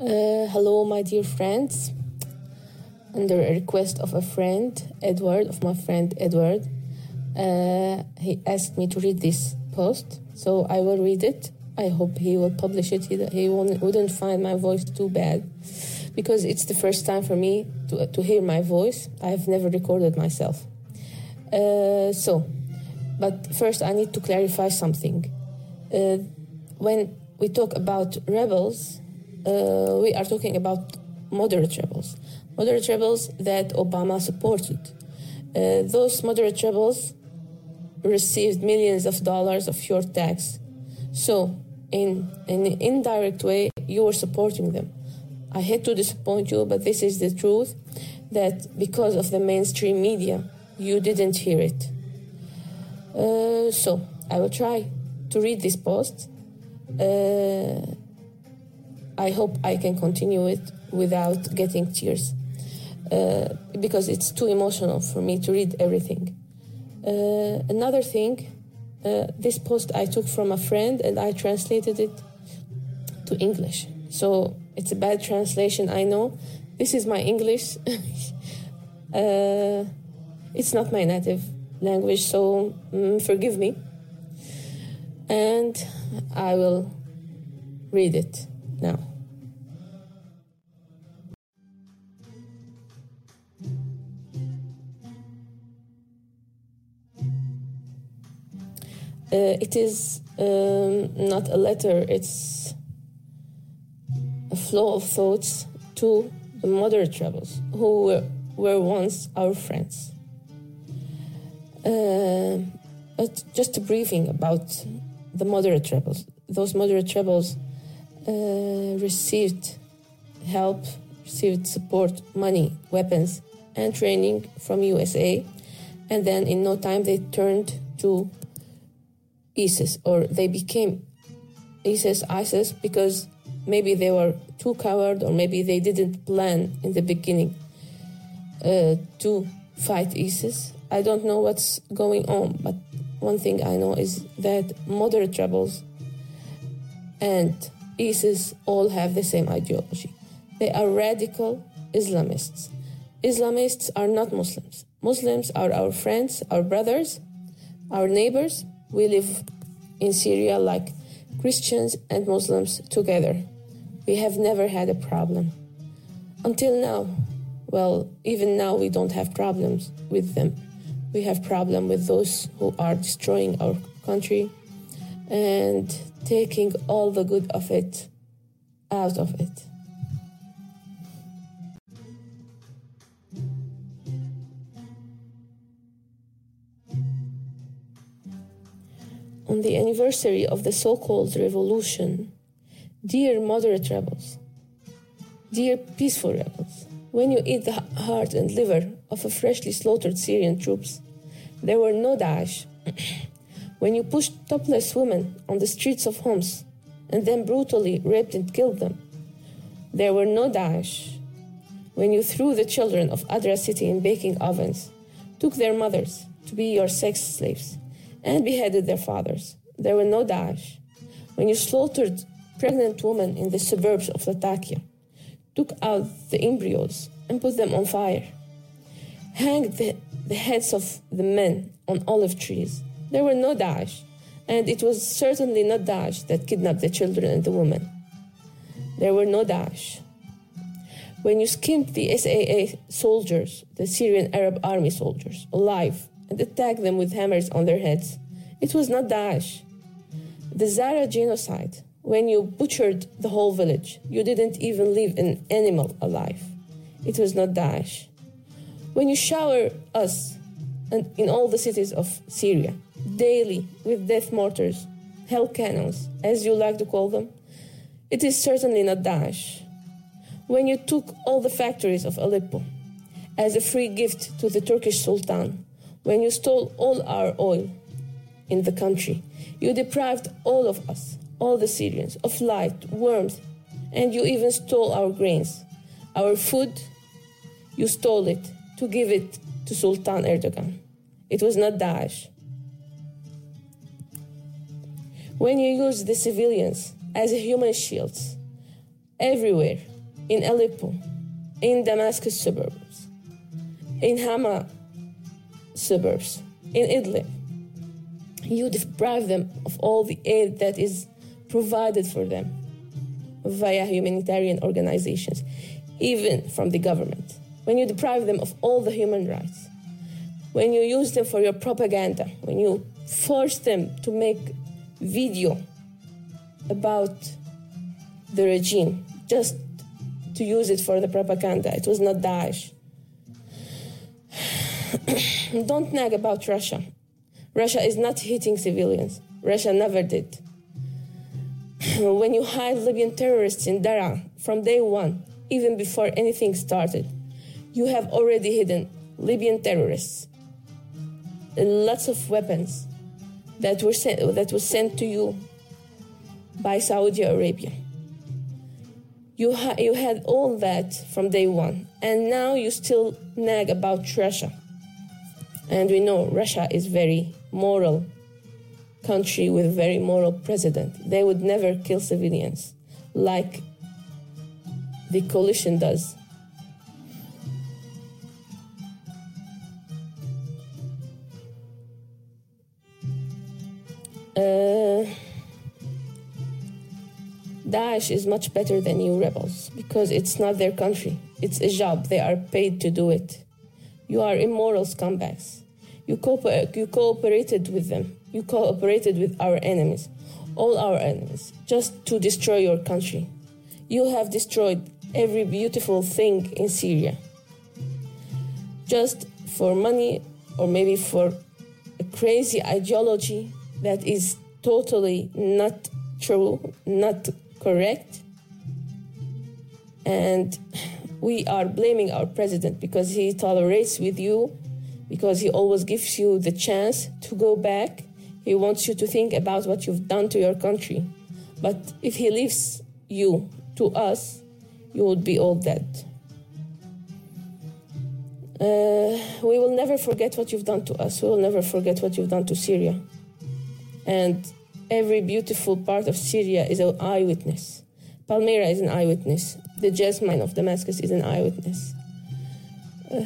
Uh, hello, my dear friends. Under a request of a friend, Edward, of my friend Edward, uh, he asked me to read this post, so I will read it. I hope he will publish it. He, he wouldn't find my voice too bad because it's the first time for me to, to hear my voice. I've never recorded myself. Uh, so, but first I need to clarify something. Uh, when we talk about rebels, uh, we are talking about moderate rebels, moderate rebels that Obama supported. Uh, those moderate rebels received millions of dollars of your tax. So, in, in an indirect way, you were supporting them. I hate to disappoint you, but this is the truth that because of the mainstream media, you didn't hear it. Uh, so, I will try to read this post. Uh, I hope I can continue it without getting tears uh, because it's too emotional for me to read everything. Uh, another thing, uh, this post I took from a friend and I translated it to English. So it's a bad translation, I know. This is my English. Uh, it's not my native language, so mm, forgive me. And I will read it now. Uh, it is um, not a letter, it's a flow of thoughts to the moderate rebels who were, were once our friends. Uh, but just a briefing about the moderate rebels. Those moderate uh, received help, received support, money, weapons, and training from USA, and then in no time they turned to ISIS, or they became ISIS, ISIS, because maybe they were too coward, or maybe they didn't plan in the beginning uh, to fight ISIS. I don't know what's going on, but one thing I know is that moderate rebels and ISIS all have the same ideology. They are radical Islamists. Islamists are not Muslims. Muslims are our friends, our brothers, our neighbors, we live in Syria like Christians and Muslims together. We have never had a problem. Until now, well, even now we don't have problems with them. We have problem with those who are destroying our country and taking all the good of it out of it. on the anniversary of the so called revolution, dear moderate rebels, dear peaceful rebels, when you eat the heart and liver of a freshly slaughtered Syrian troops, there were no Daesh. when you pushed topless women on the streets of Homs and then brutally raped and killed them, there were no Daesh. When you threw the children of Adra city in baking ovens, took their mothers to be your sex slaves, and beheaded their fathers. There were no Daesh. When you slaughtered pregnant women in the suburbs of Latakia, took out the embryos and put them on fire, hanged the, the heads of the men on olive trees, there were no Daesh, and it was certainly not Daesh that kidnapped the children and the women. There were no Daesh. When you skinned the SAA soldiers, the Syrian Arab Army soldiers, alive and attacked them with hammers on their heads. It was not Daesh. The Zara genocide, when you butchered the whole village, you didn't even leave an animal alive. It was not Daesh. When you shower us and in all the cities of Syria daily with death mortars, hell cannons, as you like to call them, it is certainly not Daesh. When you took all the factories of Aleppo as a free gift to the Turkish Sultan, when you stole all our oil in the country, you deprived all of us, all the Syrians, of light, warmth, and you even stole our grains. Our food, you stole it to give it to Sultan Erdogan. It was not Daesh. When you use the civilians as human shields everywhere, in Aleppo, in Damascus suburbs, in Hama suburbs, in Idlib. You deprive them of all the aid that is provided for them via humanitarian organizations, even from the government. When you deprive them of all the human rights, when you use them for your propaganda, when you force them to make video about the regime just to use it for the propaganda. It was not Daesh. Don't nag about Russia. Russia is not hitting civilians. Russia never did. when you hide Libyan terrorists in Daraa from day one, even before anything started, you have already hidden Libyan terrorists, and lots of weapons that were sent, that was sent to you by Saudi Arabia. You, ha- you had all that from day one, and now you still nag about Russia. And we know Russia is very moral country with very moral president. They would never kill civilians like the coalition does. Uh, Daesh is much better than you rebels because it's not their country. It's a job. They are paid to do it. You are immoral scumbags. You, cooper- you cooperated with them. You cooperated with our enemies, all our enemies, just to destroy your country. You have destroyed every beautiful thing in Syria. Just for money or maybe for a crazy ideology that is totally not true, not correct. And we are blaming our president because he tolerates with you, because he always gives you the chance to go back. He wants you to think about what you've done to your country. But if he leaves you to us, you would be all dead. Uh, we will never forget what you've done to us. We will never forget what you've done to Syria. And every beautiful part of Syria is an eyewitness. Palmyra is an eyewitness. The jasmine of Damascus is an eyewitness. Uh,